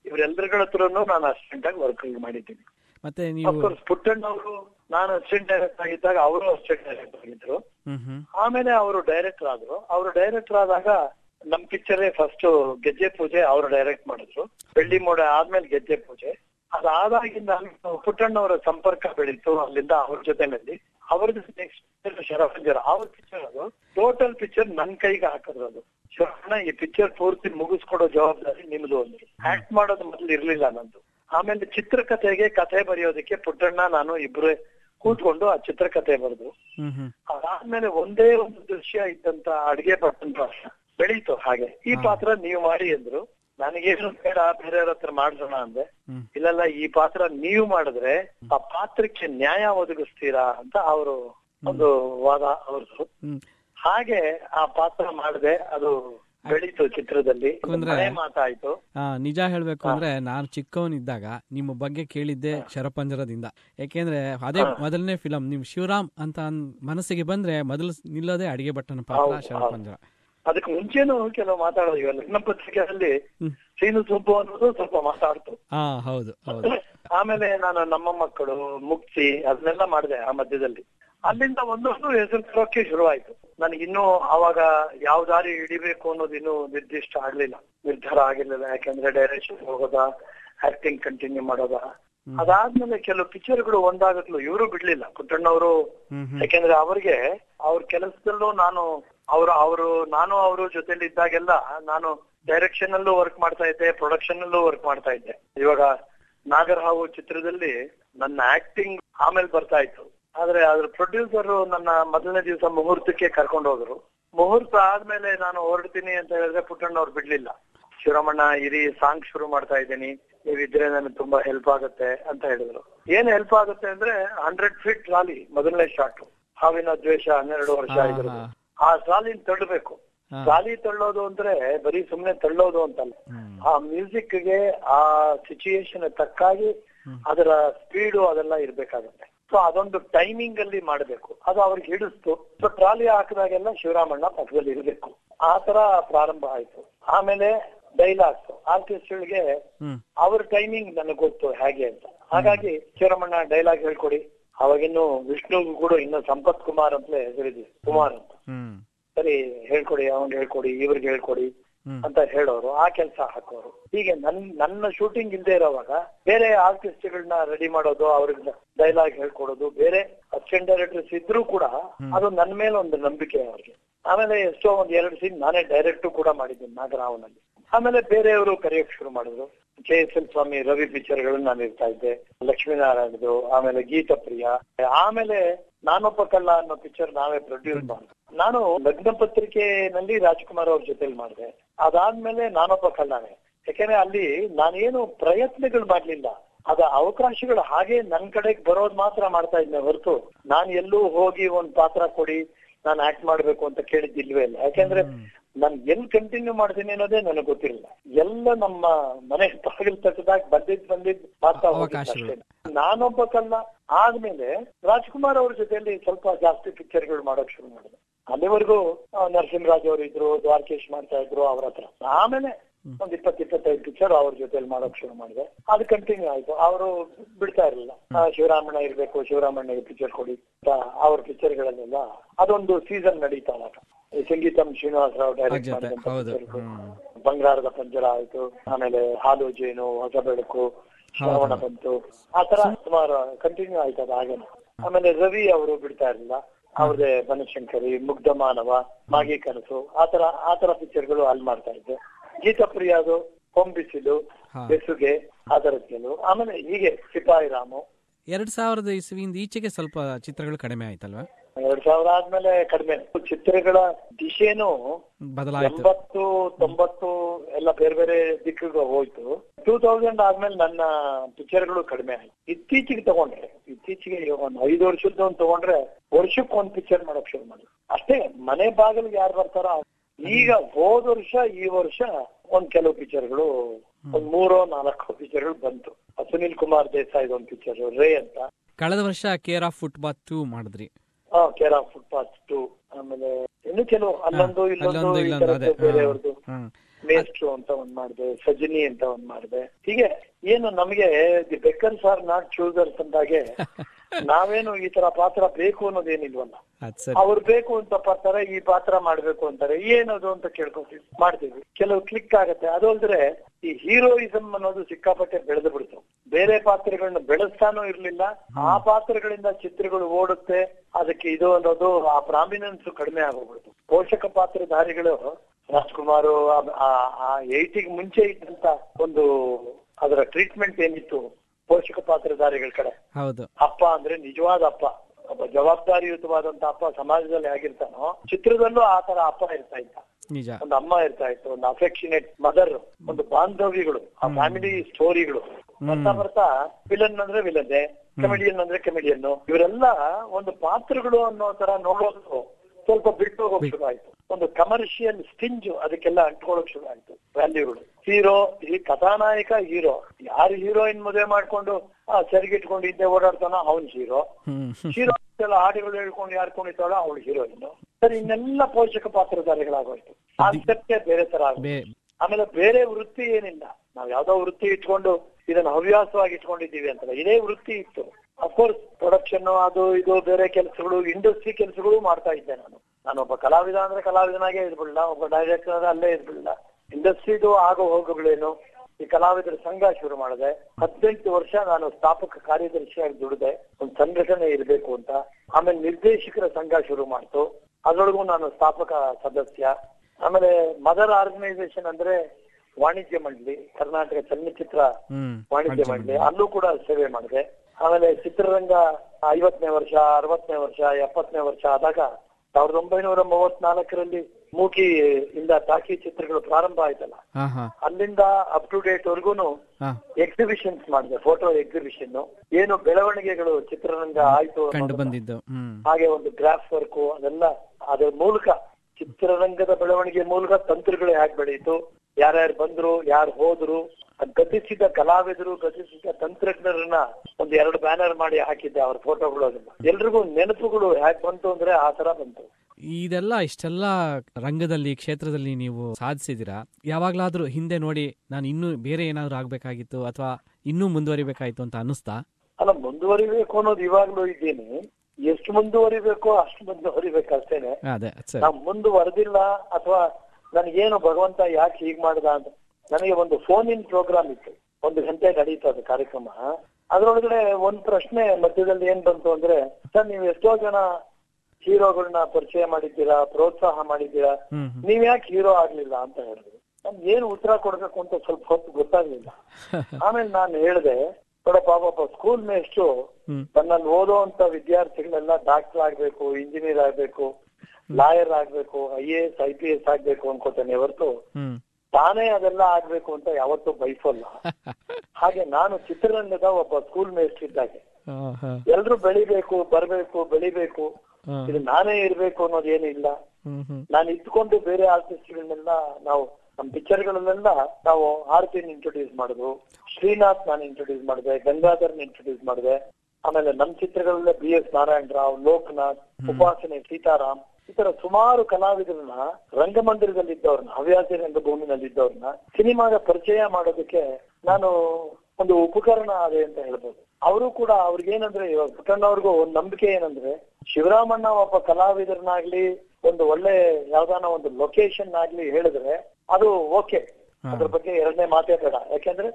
S2: ಇವರೆಲ್ಲರ ಹತ್ರ ನಾನು ಅಸಿಸ್ಟೆಂಟ್ ಆಗಿ ವರ್ಕ್ ಮಾಡಿದ್ದೀನಿ.
S1: ಮತ್ತೆ
S2: ಅಫ್ಕೋರ್ಸ್ ಪುಟ್ಟಣ್ಣ ಅವರು ನಾನು ಅಸಿಸ್ಟೆಂಟ್ ಡೈರೆಕ್ಟ್ ಆಗಿದ್ದಾಗ ಅವರು ಅಸಿಸ್ಟೆಂಟ್ ಡೈರೆಕ್ಟ್ ಆಗಿದ್ರು. ಆಮೇಲೆ ಅವರು ಡೈರೆಕ್ಟರ್ ಆದ್ರು. ಅವರು ಡೈರೆಕ್ಟರ್ ಆದಾಗ ನಮ್ ಪಿಕ್ಚರ್ ಫಸ್ಟ್ ಗೆಜ್ಜೆ ಪೂಜೆ ಅವರು ಡೈರೆಕ್ಟ್ ಮಾಡಿದ್ರು. ಬೆಳ್ಳಿ ಮೋಡ ಆದ್ಮೇಲೆ ಗೆಜ್ಜೆ ಪೂಜೆ. ಅದಾದಾಗಿಂದ ಪುಟ್ಟಣ್ಣವರ ಸಂಪರ್ಕ ಬೆಳೀತು ಅಲ್ಲಿಂದ ಅವ್ರ ಜೊತೆನಲ್ಲಿ ಅವ್ರದ್ದು ನೆಕ್ಸ್ಟ್ ಶರಫಂಜರ್ ಅವ್ರ ಪಿಕ್ಚರ್ ಅದು ಟೋಟಲ್ ಪಿಕ್ಚರ್ ನನ್ ಕೈಗೆ ಹಾಕಿದ್ರು ಅದು. ಶರಣ ಈ ಪಿಕ್ಚರ್ ಪೂರ್ತಿ ಮುಗಿಸ್ಕೊಡೋ ಜವಾಬ್ದಾರಿ ನಿಮ್ದು ಒಂದು. ಆಕ್ಟ್ ಮಾಡೋದು ಮೊದಲು ಇರ್ಲಿಲ್ಲ ನಂದು. ಆಮೇಲೆ ಚಿತ್ರಕಥೆಗೆ ಕಥೆ ಬರೆಯೋದಕ್ಕೆ ಪುಟ್ಟಣ್ಣ ನಾನು ಇಬ್ರೇ ಕೂತ್ಕೊಂಡು ಆ ಚಿತ್ರಕಥೆ ಬರೆದು. ಅದಾದ್ಮೇಲೆ ಒಂದೇ ಒಂದು ದೃಶ್ಯ ಇದ್ದಂತ ಅಡಿಗೆ ಪಾತ್ರ ಬೆಳೀತು ಹಾಗೆ. ಈ ಪಾತ್ರ ನೀವು ಮಾಡಿ ಅಂದ್ರು ನನಗೇನು ಬೇಡ ಬೇರೆಯವ್ರ ಹತ್ರ ಮಾಡ್ಸೋಣ ಅಂದೆ. ಇಲ್ಲಲ್ಲ ಈ ಪಾತ್ರ ನೀವು ಮಾಡಿದ್ರೆ ಆ ಪಾತ್ರಕ್ಕೆ ನ್ಯಾಯ ಒದಗಿಸ್ತೀರಾ ಅಂತ ಅವರು ಒಂದು ವಾದ ಅವ್ರದ್ದು ಹಾಗೆ ಆ ಪಾತ್ರ ಮಾಡಿದೆ ಅದು ಬೆಳೀತು ಚಿತ್ರದಲ್ಲಿ. ಮಾತಾಯ್ತು.
S1: ನಿಜ ಹೇಳ್ಬೇಕು ಅಂದ್ರೆ ನಾನು ಚಿಕ್ಕವನಿದ್ದಾಗ ನಿಮ್ಮ ಬಗ್ಗೆ ಕೇಳಿದ್ದೆ ಶರಪಂಜರದಿಂದ. ಯಾಕೆಂದ್ರೆ ಅದೇ ಮೊದಲನೇ ಫಿಲಂ ನಿಮ್ ಶಿವರಾಮ್ ಅಂತ ಮನಸ್ಸಿಗೆ ಬಂದ್ರೆ ಮೊದಲು ನಿಲ್ಲದೆ ಅಡಿಗೆ ಭಟ್ಟನ ಪಾತ್ರ ಶರಪಂಜರ.
S2: ಅದಕ್ಕೆ ಮುಂಚೆನೂ ಕೆಲವು ಮಾತಾಡೋದು ಇವಾಗ ಲಗ್ನ ಪತ್ರಿಕೆಯಲ್ಲಿ. ಸೀನು ಸೊಪ್ಪು ಅನ್ನೋದು ಸ್ವಲ್ಪ ಮಾತಾಡ್ತು.
S1: ಹೌದು
S2: ಆಮೇಲೆ ನಾನು ನಮ್ಮ ಮಕ್ಕಳು ಮುಕ್ತಿ ಅದನ್ನೆಲ್ಲ ಮಾಡಿದೆ ಆ ಮಧ್ಯದಲ್ಲಿ. ಅಲ್ಲಿಂದ ಒಂದೊಂದು ಹೆಸರು ತರೋಕೆ ಶುರುವಾಯ್ತು. ನನಗೆ ಇನ್ನೂ ಆವಾಗ ಯಾವ ದಾರಿ ಹಿಡಿಬೇಕು ಅನ್ನೋದು ಇನ್ನೂ ನಿರ್ದಿಷ್ಟ ಆಗ್ಲಿಲ್ಲ. ನಿರ್ಧಾರ ಆಗಿರ್ಲಿಲ್ಲ. ಯಾಕಂದ್ರೆ ಡೈರೆಕ್ಷನ್ ಹೋಗೋದಾ ಆಕ್ಟಿಂಗ್ ಕಂಟಿನ್ಯೂ ಮಾಡೋದಾ. ಅದಾದ್ಮೇಲೆ ಕೆಲವು ಪಿಕ್ಚರ್ಗಳು ಒಂದಾಗತ್ಲು ಇವರು ಬಿಡ್ಲಿಲ್ಲ. ಪುಟ್ಟಣ್ಣವರು ಯಾಕೆಂದ್ರೆ ಅವ್ರಿಗೆ ಅವ್ರ ಕೆಲಸದಲ್ಲೂ ನಾನು ಅವರು ಅವರು ನಾನು ಅವರು ಜೊತೆಲಿ ಇದ್ದಾಗೆಲ್ಲ ನಾನು ಡೈರೆಕ್ಷನ್ ಅಲ್ಲೂ ವರ್ಕ್ ಮಾಡ್ತಾ ಇದ್ದೆ ಪ್ರೊಡಕ್ಷನ್ ಅಲ್ಲೂ ವರ್ಕ್ ಮಾಡ್ತಾ ಇದ್ದೆ. ಇವಾಗ ನಾಗರಹಾವು ಚಿತ್ರದಲ್ಲಿ ನನ್ನ ಆಕ್ಟಿಂಗ್ ಆಮೇಲೆ ಬರ್ತಾ ಇತ್ತು. ಆದ್ರೆ ಅದ್ರ ಪ್ರೊಡ್ಯೂಸರ್ ನನ್ನ ಮೊದಲನೇ ದಿವಸ ಮುಹೂರ್ತಕ್ಕೆ ಕರ್ಕೊಂಡು ಹೋದ್ರು. ಮುಹೂರ್ತ ಆದ್ಮೇಲೆ ನಾನು ಹೊರಡ್ತೀನಿ ಅಂತ ಹೇಳಿದ್ರೆ ಪುಟ್ಟಣ್ಣ ಅವ್ರು ಬಿಡ್ಲಿಲ್ಲ. ಶಿವರಾಮಣ್ಣ ಇರಿ ಸಾಂಗ್ ಶುರು ಮಾಡ್ತಾ ಇದ್ದೀನಿ. ನೀವಿದ್ರೆ ನನಗೆ ತುಂಬಾ ಹೆಲ್ಪ್ ಆಗುತ್ತೆ ಅಂತ ಹೇಳಿದ್ರು. ಏನ್ ಹೆಲ್ಪ್ ಆಗುತ್ತೆ ಅಂದ್ರೆ ಹಂಡ್ರೆಡ್ ಫೀಟ್ ರಾಲಿ ಮೊದಲನೇ ಶಾಟ್ ಹಾವಿನ ದ್ವೇಷ ಹನ್ನೆರಡು ವರ್ಷ
S1: ಹಾ.
S2: ಆ ಸಾಲಿನ ತಳ್ಳಬೇಕು.
S1: ಸಾಲಿ
S2: ಟ್ರಾಲಿ ತಳ್ಳೋದು ಅಂದ್ರೆ ಬರೀ ಸುಮ್ನೆ ತಳ್ಳೋದು ಅಂತಲ್ಲ. ಆ ಮ್ಯೂಸಿಕ್ಗೆ ಆ ಸಿಚುಯೇಷನ್ ತಕ್ಕಾಗಿ ಅದರ ಸ್ಪೀಡು ಅದೆಲ್ಲ ಇರ್ಬೇಕಾಗತ್ತೆ. ಸೊ ಅದೊಂದು ಟೈಮಿಂಗ್ ಅಲ್ಲಿ ಮಾಡಬೇಕು. ಅದು ಅವ್ರಿಗೆ ಹಿಡಿಸ್ತು. ಸೊ ಟ್ರಾಲಿ ಹಾಕಿದಾಗೆಲ್ಲ ಶಿವರಾಮಣ್ಣ ಪಕ್ಕದಲ್ಲಿ ಇರಬೇಕು. ಆ ತರ ಪ್ರಾರಂಭ ಆಯ್ತು. ಆಮೇಲೆ ಡೈಲಾಗ್ಸ್ ಆರ್ಟಿಸ್ಟ್ಗಳಿಗೆ
S1: ಹ್ಮ್.
S2: ಅವ್ರ ಟೈಮಿಂಗ್ ನನಗೆ ಗೊತ್ತು ಹೇಗೆ ಅಂತ. ಹಾಗಾಗಿ ಶಿವರಾಮಣ್ಣ ಡೈಲಾಗ್ ಹೇಳ್ಕೊಡಿ. ಅವಾಗಿನ್ನು ವಿಷ್ಣುಗೂ ಕೂಡ ಇನ್ನು ಸಂಪತ್ ಕುಮಾರ್ ಅಂತಲೇ ಹೆಸರಿದೆ. ಕುಮಾರ್ ಅಂತ. ಸರಿ ಹೇಳ್ಕೊಡಿ ಅವನ್ ಹೇಳ್ಕೊಡಿ ಇವ್ರಿಗೆ ಹೇಳ್ಕೊಡಿ ಅಂತ ಹೇಳೋರು ಆ ಕೆಲಸ ಹಾಕೋರು. ಹೀಗೆ ನನ್ ನನ್ನ ಶೂಟಿಂಗ್ ಇಲ್ದೇ ಇರೋವಾಗ ಬೇರೆ ಆರ್ಟಿಸ್ಟ್ಗಳನ್ನ ರೆಡಿ ಮಾಡೋದು ಅವ್ರಿಗೆ ಡೈಲಾಗ್ ಹೇಳ್ಕೊಡೋದು ಬೇರೆ ಅಸಿಸ್ಟೆಂಟ್ ಡೈರೆಕ್ಟರ್ಸ್ ಇದ್ರು ಕೂಡ ಅದು ನನ್ನ ಮೇಲೆ ಒಂದು ನಂಬಿಕೆ ಅವ್ರಿಗೆ. ಆಮೇಲೆ ಎಷ್ಟೋ ಒಂದ್ ಎರಡು ಸೀನ್ ನಾನೇ ಡೈರೆಕ್ಟ್ ಕೂಡ ಮಾಡಿದ್ದೀನಿ ನಾಗರಾವ್ನಲ್ಲಿ. ಆಮೇಲೆ ಬೇರೆಯವರು ಕರೆಯಕ್ ಶುರು ಮಾಡಿದ್ರು. K S L Swamy Ravi picture ಗಳನ್ನ ನಾನು ಇರ್ತಾ ಇದ್ದೆ ಲಕ್ಷ್ಮೀನಾರಾಯಣದು ಆಮೇಲೆ ಗೀತ ಪ್ರಿಯ ಆಮೇಲೆ ನಾನೊಬ್ಬ ಕಲ್ಲ ಅನ್ನೋ ಪಿಕ್ಚರ್ ನಾವೇ ಪ್ರೊಡ್ಯೂಸ್ ಮಾಡಿದ್ವಿ ನಾನು ಲಗ್ನ ಪತ್ರಿಕೆನಲ್ಲಿ ರಾಜ್ಕುಮಾರ್ ಅವ್ರ ಜೊತೆಲಿ ಮಾಡಿದೆ. ಅದಾದ್ಮೇಲೆ ನಾನೊಬ್ಬ ಕಲ್ಲಾನೆ. ಯಾಕೆಂದ್ರೆ ಅಲ್ಲಿ ನಾನೇನು ಪ್ರಯತ್ನಗಳು ಮಾಡ್ಲಿಲ್ಲ. ಅದ ಅವಕಾಶಗಳು ಹಾಗೆ ನನ್ ಕಡೆಗೆ ಬರೋದ್ ಮಾತ್ರ ಮಾಡ್ತಾ ಇದ್ದೆ ಹೊರತು ನಾನು ಎಲ್ಲೂ ಹೋಗಿ ಒಂದ್ ಪಾತ್ರ ಕೊಡಿ ನಾನು ಆಕ್ಟ್ ಮಾಡ್ಬೇಕು ಅಂತ ಕೇಳಿದ್ದಿಲ್ವೇ ಇಲ್ಲ. ಯಾಕೆಂದ್ರೆ ನಾನ್ ಎಲ್ಲಿ ಕಂಟಿನ್ಯೂ ಮಾಡ್ತೀನಿ ಅನ್ನೋದೇ ನನಗೆ ಗೊತ್ತಿರಲಿಲ್ಲ. ಎಲ್ಲ ನಮ್ಮ ಮನೆ ಬಾಗಿಲು ತಟ್ಟದಾಗ ಬಂದಿದ್ ಬಂದಿದ್. ಅಷ್ಟೇ. ನಾನೊಬ್ಬ ಕಲ್ಲ ಆದ್ಮೇಲೆ ರಾಜ್ಕುಮಾರ್ ಅವ್ರ ಜೊತೆಯಲ್ಲಿ ಸ್ವಲ್ಪ ಜಾಸ್ತಿ ಪಿಕ್ಚರ್ಗಳು ಮಾಡೋಕ್ ಶುರು ಮಾಡಿದೆ. ಅಲ್ಲಿವರೆಗೂ ನರಸಿಂಹರಾಜ್ ಅವರು ಇದ್ರು ದ್ವಾರಕೇಶ್ ಮಾಡ್ತಾ ಇದ್ರು ಅವ್ರ ಹತ್ರ. ಆಮೇಲೆ ಒಂದ್ ಇಪ್ಪತ್ ಇಪ್ಪತ್ತೈದು ಪಿಕ್ಚರ್ ಅವ್ರ ಜೊತೆಲಿ ಮಾಡೋಕ್ ಶುರು ಮಾಡಿದೆ. ಅದು ಕಂಟಿನ್ಯೂ ಆಯ್ತು. ಅವರು ಬಿಡ್ತಾ ಇರಲಿಲ್ಲ. ಶಿವರಾಮಣ್ಣ ಇರ್ಬೇಕು ಶಿವರಾಮಣ್ಣಗೆ ಪಿಕ್ಚರ್ ಕೊಡಿ ಅವ್ರ ಪಿಕ್ಚರ್ಗಳಲ್ಲೆಲ್ಲ ಅದೊಂದು ಸೀಸನ್ ನಡೀತಾ ಅವಾಗ ಸಂಗೀತಂ ಶ್ರೀನಿವಾಸರಾವ್ ಡೈರೆಕ್ಟ್ picture ಗಳು.
S1: ಹ್ಮ್.
S2: ಬಂಗಾರದ ಪಂಜರ ಆಯ್ತು ಆಮೇಲೆ ಹಾಲು ಜೇನು ಹೊಸ ಬೆಳಕು ಶ್ರಾವಣ ಬಂತು. ಆ ತರ ಸುಮಾರು ಕಂಟಿನ್ಯೂ ಆಯ್ತು ಅದು ಹಾಗೆ ಆಮೇಲೆ ರವಿ ಅವರು ಬಿಡ್ತಾ ಇರಲಿಲ್ಲ. ಅವ್ರದೇ ಬನಶಂಕರಿ ಮುಗ್ಧ ಮಾನವ ಮಾಗಿ ಕನಸು ಆತರ ಆತರ ಪಿಕ್ಚರ್ಗಳು ಅಲ್ಲಿ ಮಾಡ್ತಾ ಇದ್ದೆ. ಗೀತಪ್ರಿಯಾದು ಕೊಂಬಿಸಿಲು. ಬೆಸುಗೆ ಆತರ ಕೆಲವು ಆಮೇಲೆ ಹೀಗೆ ಸಿಪಾಯಿ ರಾಮು.
S1: ಎರಡ್ ಸಾವಿರದ ಇಸ್ವಿಯಿಂದ ಈಚೆಗೆ ಸ್ವಲ್ಪ ಚಿತ್ರಗಳು ಕಡಿಮೆ ಆಯ್ತಲ್ವಾ?
S2: ಎರಡ್ ಸಾವಿರ ಆದ್ಮೇಲೆ ಕಡಿಮೆ. ಚಿತ್ರಗಳ ದಿಶೆನೂ ಎಂಬತ್ತು ತೊಂಬತ್ತು ಎಲ್ಲ ಬೇರೆ ಬೇರೆ ದಿಕ್ಕಿಗೆ ಹೋಯ್ತು. ಟೂ ತೌಸಂಡ್ ಆದ್ಮೇಲೆ ನನ್ನ ಪಿಕ್ಚರ್ಗಳು ಕಡಿಮೆ ಆಯ್ತು. ಇತ್ತೀಚೆಗೆ ತಗೊಂಡ್ರೆ ಇತ್ತೀಚೆಗೆ ಒಂದ್ ಐದು ವರ್ಷದ ಒಂದು ತಗೊಂಡ್ರೆ ವರ್ಷಕ್ಕೆ ಒಂದ್ ಪಿಕ್ಚರ್ ಮಾಡಕ್ ಶುರು ಮಾಡಿ ಅಷ್ಟೇ ಮನೆ ಬಾಗಿಲಿಗೆ ಯಾರು ಬರ್ತಾರ ಈಗ ಹೋದ ವರ್ಷ ಈ ವರ್ಷ ಒಂದ್ ಕೆಲವು ಪಿಕ್ಚರ್ಗಳು ಒಂದ್ ಮೂರೋ ನಾಲ್ಕು ಪಿಕ್ಚರ್ಗಳು ಬಂತು. ಸುನಿಲ್ ಕುಮಾರ್ ದೇಸಾಯಿ ಒಂದ್ ಪಿಕ್ಚರ್ ರೇ ಅಂತ.
S1: ಕಳೆದ ವರ್ಷ ಕೇರ್ ಆಫ್ ಫುಟ್ಬಾತ್ ಟೂ ಮಾಡಿದ್ರಿ.
S2: ಕೇರ್ ಆಫ್ ಫುಟ್ಪಾತ್ ಟು ಆಮೇಲೆ ಇನ್ನು ಕೆಲವು ಅಲ್ಲೊಂದು ಇಲ್ಲೊಂದು ಈ ಬೇರೆಯವ್ರದ್ದು ಮೇಸ್ಟ್ರು ಅಂತ ಒಂದ್ ಮಾಡಿದೆ ಸಜಿನಿ ಅಂತ ಒಂದ್ ಮಾಡಿದೆ. ಹೀಗೆ ಏನು ನಮಗೆ the beggars are not choosers ಅಂದಾಗೆ ನಾವೇನು ಈ ತರ ಪಾತ್ರ ಬೇಕು ಅನ್ನೋದೇನಿಲ್ವಲ್ಲ. ಅವ್ರು ಬೇಕು ಅಂತ ಪಾತ್ರ ಈ ಪಾತ್ರ ಮಾಡ್ಬೇಕು ಅಂತಾರೆ. ಏನದು ಅಂತ ಕೇಳ್ಕೊತೀವಿ ಮಾಡ್ತೀವಿ. ಕೆಲವು ಕ್ಲಿಕ್ ಆಗತ್ತೆ. ಅದಲ್ದ್ರೆ ಈ ಹೀರೋಯಿಸಮ್ ಅನ್ನೋದು ಸಿಕ್ಕಾಪಟ್ಟೆ ಬೆಳೆದು ಬಿಡ್ತು. ಬೇರೆ ಪಾತ್ರಗಳನ್ನ ಬೆಳೆಸ್ತಾನೂ ಇರ್ಲಿಲ್ಲ. ಆ ಪಾತ್ರಗಳಿಂದ ಚಿತ್ರಗಳು ಓಡುತ್ತೆ. ಅದಕ್ಕೆ ಇದು ಅನ್ನೋದು ಆ ಪ್ರಾಮಿನೆನ್ಸ್ ಕಡಿಮೆ ಆಗೋಗ್ಬಿಡ್ತು. ಪೋಷಕ ಪಾತ್ರಧಾರಿಗಳು ರಾಜ್ಕುಮಾರ್ ಆ ಏಟಿಗೆ ಮುಂಚೆ ಇದ್ದಂತ ಒಂದು ಅದರ ಟ್ರೀಟ್ಮೆಂಟ್ ಏನಿತ್ತು ಪೋಷಕ ಪಾತ್ರಧಾರಿಗಳ ಕಡೆ.
S1: ಹೌದು.
S2: ಅಪ್ಪ ಅಂದ್ರೆ ನಿಜವಾದ ಅಪ್ಪ. ಒಬ್ಬ ಜವಾಬ್ದಾರಿಯುತವಾದಂತ ಅಪ್ಪ ಸಮಾಜದಲ್ಲಿ ಆಗಿರ್ತಾನೋ ಚಿತ್ರದಲ್ಲೂ ಆ ತರ ಅಪ್ಪ ಇರ್ತಾ ಇದ್ದ.
S1: ನಿಜ.
S2: ಒಂದು ಅಮ್ಮ ಇರ್ತಾ ಇತ್ತು ಒಂದು ಅಫೆಕ್ಷನೇಟ್ ಮದರ್ ಒಂದು ಬಾಂಧವ್ಯಗಳು ಆ ಫ್ಯಾಮಿಲಿ ಸ್ಟೋರಿಗಳು ಬರ್ತಾ ಬರ್ತಾ ವಿಲನ್ ಅಂದ್ರೆ ವಿಲನ್ ಕಮಿಡಿಯನ್ ಅಂದ್ರೆ ಕಮಿಡಿಯನ್ ಇವರೆಲ್ಲ ಒಂದು ಪಾತ್ರಗಳು ಅನ್ನೋ ತರ ನೋಡೋದು ಸ್ವಲ್ಪ ಬಿಟ್ಟು ಹೋಗೋಕ್ ಶುರು ಆಯ್ತು. ಒಂದು ಕಮರ್ಷಿಯಲ್ ಸ್ಟಿಂಜ್ ಅದಕ್ಕೆಲ್ಲ ಅಂಟ್ಕೊಳ್ಳೋಕ್ ಶುರು ಆಯ್ತು. ವ್ಯಾಲ್ಯೂಗಳು. ಹೀರೋ ಈ ಕಥಾನಾಯಕ ಹೀರೋ ಯಾರು ಹೀರೋಯಿನ್ ಮದುವೆ ಮಾಡ್ಕೊಂಡು ಆ ಸರಿಗಿಟ್ಕೊಂಡು ಇದ್ದೆ ಓಡಾಡ್ತಾನೋ ಅವ್ನ್ ಹೀರೋ ಹೀರೋ ಎಲ್ಲ ಹಾಡುಗಳು ಹೇಳ್ಕೊಂಡು ಯಾರು ಕುಣಿತಾಳೋ ಅವಳು ಹೀರೋಯಿನ್ ಸರಿ ಇನ್ನೆಲ್ಲ ಪೋಷಕ ಪಾತ್ರಧಾರಿಗಳಾಗೋಯ್ತು. ಆಸಕ್ತಿಯ ಬೇರೆ ತರ
S1: ಆಗುತ್ತೆ.
S2: ಆಮೇಲೆ ಬೇರೆ ವೃತ್ತಿ ಏನಿಲ್ಲ. ನಾವ್ ಯಾವ್ದೋ ವೃತ್ತಿ ಇಟ್ಕೊಂಡು ಇದನ್ನ ಹವ್ಯಾಸವಾಗಿ ಇಟ್ಕೊಂಡಿದ್ದೀವಿ ಅಂತಲ್ಲ. ಇದೇ ವೃತ್ತಿ ಇತ್ತು. ಅಫ್ಕೋರ್ಸ್ ಪ್ರೊಡಕ್ಷನ್ ಅದು ಇದು ಬೇರೆ ಕೆಲಸಗಳು ಇಂಡಸ್ಟ್ರಿ ಕೆಲಸಗಳು ಮಾಡ್ತಾ ಇದ್ದೆ ನಾನು. ನಾನೊಬ್ಬ ಕಲಾವಿದ ಅಂದ್ರೆ ಕಲಾವಿದನಾಗೆ ಇದ್ಬಿಡಲ್ಲ ಒಬ್ಬ ಡೈರೆಕ್ಟರ್ ಅಂದ್ರೆ ಅಲ್ಲೇ ಇದ್ಬಿಡಲ್ಲ ಇಂಡಸ್ಟ್ರಿದು ಆಗೋ ಹೋಗುಗಳೇನು ಈ ಕಲಾವಿದರ ಸಂಘ ಶುರು ಮಾಡಿದೆ. ಹದಿನೆಂಟು ವರ್ಷ ನಾನು ಸ್ಥಾಪಕ ಕಾರ್ಯದರ್ಶಿಯಾಗಿ ದುಡಿದೆ ಒಂದು ಸಂಘಟನೆ ಇರಬೇಕು ಅಂತ. ಆಮೇಲೆ ನಿರ್ದೇಶಕರ ಸಂಘ ಶುರು ಮಾಡ್ತು. ಅದರೊಳಗೂ ನಾನು ಸ್ಥಾಪಕ ಸದಸ್ಯ. ಆಮೇಲೆ ಮದರ್ ಆರ್ಗನೈಸೇಷನ್ ಅಂದ್ರೆ ವಾಣಿಜ್ಯ ಮಂಡಳಿ ಕರ್ನಾಟಕ ಚಲನಚಿತ್ರ ವಾಣಿಜ್ಯ ಮಂಡಳಿ. ಅಲ್ಲೂ ಕೂಡ ಸೇವೆ ಮಾಡಿದೆ. ಆಮೇಲೆ ಚಿತ್ರರಂಗ ಐವತ್ತನೇ ವರ್ಷ ಅರವತ್ತನೇ ವರ್ಷ ಎಪ್ಪತ್ತನೇ ವರ್ಷ ಆದಾಗ ಸಾವಿರದ ಒಂಬೈನೂರ ಮೂವತ್ನಾಲ್ಕರಲ್ಲಿ ಮೂಕಿ ಇಂದ ಟಾಕಿ ಚಿತ್ರಗಳು ಪ್ರಾರಂಭ ಆಯ್ತಲ್ಲ. ಅಲ್ಲಿಂದ ಅಪ್ ಟು ಡೇಟ್ ವರ್ಗೂನು ಎಕ್ಸಿಬಿಷನ್ಸ್ ಮಾಡಿದೆ ಫೋಟೋ ಎಕ್ಸಿಬಿಷನ್ ಏನು ಬೆಳವಣಿಗೆಗಳು ಚಿತ್ರರಂಗ ಆಯ್ತು
S1: ಕಂಡು ಬಂದಿದ್ದು.
S2: ಹಾಗೆ ಒಂದು ಗ್ರಾಫ್ ವರ್ಕ್ ಅದೆಲ್ಲ ಅದರ ಮೂಲಕ ಚಿತ್ರರಂಗದ ಬೆಳವಣಿಗೆ ಮೂಲಕ ತಂತ್ರಗಳು ಹೇಗೆ ಬೆಳೀತು ಯಾರ್ಯಾರು ಬಂದ್ರು ಯಾರು ಹೋದ್ರು ಗತಿಸಿದ ಕಲಾವಿದರು ಗತಿಸಿದ ತಂತ್ರಜ್ಞರನ್ನ ಒಂದ್ ಎರಡು ಬ್ಯಾನರ್ ಮಾಡಿ ಹಾಕಿದ್ದೆ ಅವ್ರ ಫೋಟೋಗಳು ಅದನ್ನ. ಎಲ್ರಿಗೂ ನೆನಪುಗಳು ಹ್ಯಾಕ್ ಬಂತು ಅಂದ್ರೆ ಆ ತರ ಬಂತು.
S1: ಇದೆಲ್ಲ ಇಷ್ಟೆಲ್ಲ ರಂಗದಲ್ಲಿ ಕ್ಷೇತ್ರದಲ್ಲಿ ನೀವು ಸಾಧಿಸಿದಿರಾ ಯಾವಾಗ್ಲಾದ್ರೂ ಹಿಂದೆ ನೋಡಿ ನಾನು ಇನ್ನೂ ಬೇರೆ ಏನಾದ್ರು ಆಗ್ಬೇಕಾಗಿತ್ತು ಅಥವಾ ಇನ್ನೂ ಮುಂದುವರಿಬೇಕಾಯ್ತು ಅಂತ ಅನ್ನಿಸ್ತಾ?
S2: ಅಲ್ಲ ಮುಂದುವರಿಬೇಕು ಅನ್ನೋದು ಇವಾಗ್ಲೂ ಇದ್ದೀನಿ. ಎಷ್ಟು ಮುಂದುವರಿಬೇಕು ಅಷ್ಟು ಮುಂದುವರಿಬೇಕು ಅಷ್ಟೇನೆ
S1: ಅದೇ ಸರಿ.
S2: ನಾವ್ ಮುಂದುವರೆದಿಲ್ಲ ಅಥವಾ ನನಗೇನು ಭಗವಂತ ಯಾಕೆ ಹೀಗ್ ಮಾಡ್ದ ಅಂತ. ನನಗೆ ಒಂದು ಫೋನ್ ಇನ್ ಪ್ರೋಗ್ರಾಮ್ ಇತ್ತು. ಒಂದು ಗಂಟೆ ನಡೀತು ಅದು ಕಾರ್ಯಕ್ರಮ. ಅದ್ರೊಳಗಡೆ ಒಂದ್ ಪ್ರಶ್ನೆ ಮಧ್ಯದಲ್ಲಿ ಏನ್ ಬಂತು ಅಂದ್ರೆ ಸರ್ ನೀವು ಎಷ್ಟೋ ಜನ ಹೀರೋಗಳನ್ನ ಪರಿಚಯ ಮಾಡಿದ್ದೀರಾ ಪ್ರೋತ್ಸಾಹ ಮಾಡಿದ್ದೀರಾ. ನೀವ್ ಯಾಕೆ ಹೀರೋ ಆಗ್ಲಿಲ್ಲ? ಅಂತ ಹೇಳಿದ್ರು. ನಮ್ಗೆ ಏನು ಉತ್ತರ ಕೊಡ್ಬೇಕು ಅಂತ ಸ್ವಲ್ಪ ಹೊತ್ತು ಗೊತ್ತಾಗ್ಲಿಲ್ಲ. ಆಮೇಲೆ ನಾನು ಹೇಳಿದೆ ನೋಡಪ್ಪ ಪಾಪ ಸ್ಕೂಲ್ ಮೇಷ್ಟು ತನ್ನಲ್ಲಿ ಓದೋ ಅಂತ ವಿದ್ಯಾರ್ಥಿಗಳೆಲ್ಲ ಡಾಕ್ಟರ್ ಆಗ್ಬೇಕು ಇಂಜಿನಿಯರ್ ಆಗ್ಬೇಕು ಲಾಯರ್ ಆಗ್ಬೇಕು I A S I P S ಆಗ್ಬೇಕು ಅನ್ಕೋತಾನೆ ಹೊರತು ತಾನೇ ಅದೆಲ್ಲ ಆಗ್ಬೇಕು ಅಂತ ಯಾವತ್ತೂ ಬಯಸಲ್ಲ ಹಾಗೆ ನಾನು ಚಿತ್ರರಂಗದ ಒಬ್ಬ ಸ್ಕೂಲ್ ಮೇಸ್ಟ್ ಇದ್ದಾಗೆ. ಎಲ್ರು ಬೆಳಿಬೇಕು ಬರ್ಬೇಕು ಬೆಳಿಬೇಕು. ಇದು ನಾನೇ ಇರ್ಬೇಕು ಅನ್ನೋದೇನಿಲ್ಲ
S1: ಹ್ಮ್ ಹ್ಮ್.
S2: ನಾನು ಇದ್ಕೊಂಡು ಬೇರೆ ಆರ್ಟಿಸ್ಟ್ಗಳನ್ನೆಲ್ಲ ನಾವು ನಮ್ ಪಿಕ್ಚರ್ಗಳನ್ನೆಲ್ಲ ನಾವು ಆರ್ತಿನ ಇಂಟ್ರೊಡ್ಯೂಸ್ ಮಾಡಿದ್ರು ಶ್ರೀನಾಥ್ ನಾನು ಇಂಟ್ರೊಡ್ಯೂಸ್ ಮಾಡಿದೆ ಗಂಗಾಧರ್ನ ಇಂಟ್ರೊಡ್ಯೂಸ್ ಮಾಡಿದೆ. ಆಮೇಲೆ ನಮ್ಮ ಚಿತ್ರಗಳಲ್ಲೇ ಬಿ ಎಸ್ ನಾರಾಯಣ ರಾವ್ ಲೋಕನಾಥ್ ಉಪಾಸನೆ ಸೀತಾರಾಮ್ ಈ ತರ ಸುಮಾರು ಕಲಾವಿದರನ್ನ ರಂಗಮಂದಿರದಲ್ಲಿ ಇದ್ದವ್ರನ್ನ ಹವ್ಯಾಸಿ ರಂಗಭೂಮಿನಲ್ಲಿ ಇದ್ದವ್ರನ್ನ ಸಿನಿಮಾದ ಪರಿಚಯ ಮಾಡೋದಕ್ಕೆ ನಾನು ಒಂದು ಉಪಕರಣ ಆದೆ ಅಂತ ಹೇಳ್ಬೋದು. ಅವರು ಕೂಡ ಅವ್ರಿಗೇನಂದ್ರೆ ಇವಾಗ ಪುಟ್ಟಣ್ಣವ್ರಿಗೂ ಒಂದ್ ನಂಬಿಕೆ ಏನಂದ್ರೆ ಶಿವರಾಮಣ್ಣ ಒಬ್ಬ ಕಲಾವಿದರನ್ನಾಗ್ಲಿ ಒಂದು ಒಳ್ಳೆ ಯಾವ್ದಾನ ಒಂದು ಲೊಕೇಶನ್ ಆಗ್ಲಿ ಹೇಳಿದ್ರೆ ಅದು ಓಕೆ ಅದ್ರ ಬಗ್ಗೆ ಎರಡನೇ ಮಾತೇ ಬೇಡ. ಯಾಕೆಂದ್ರೆ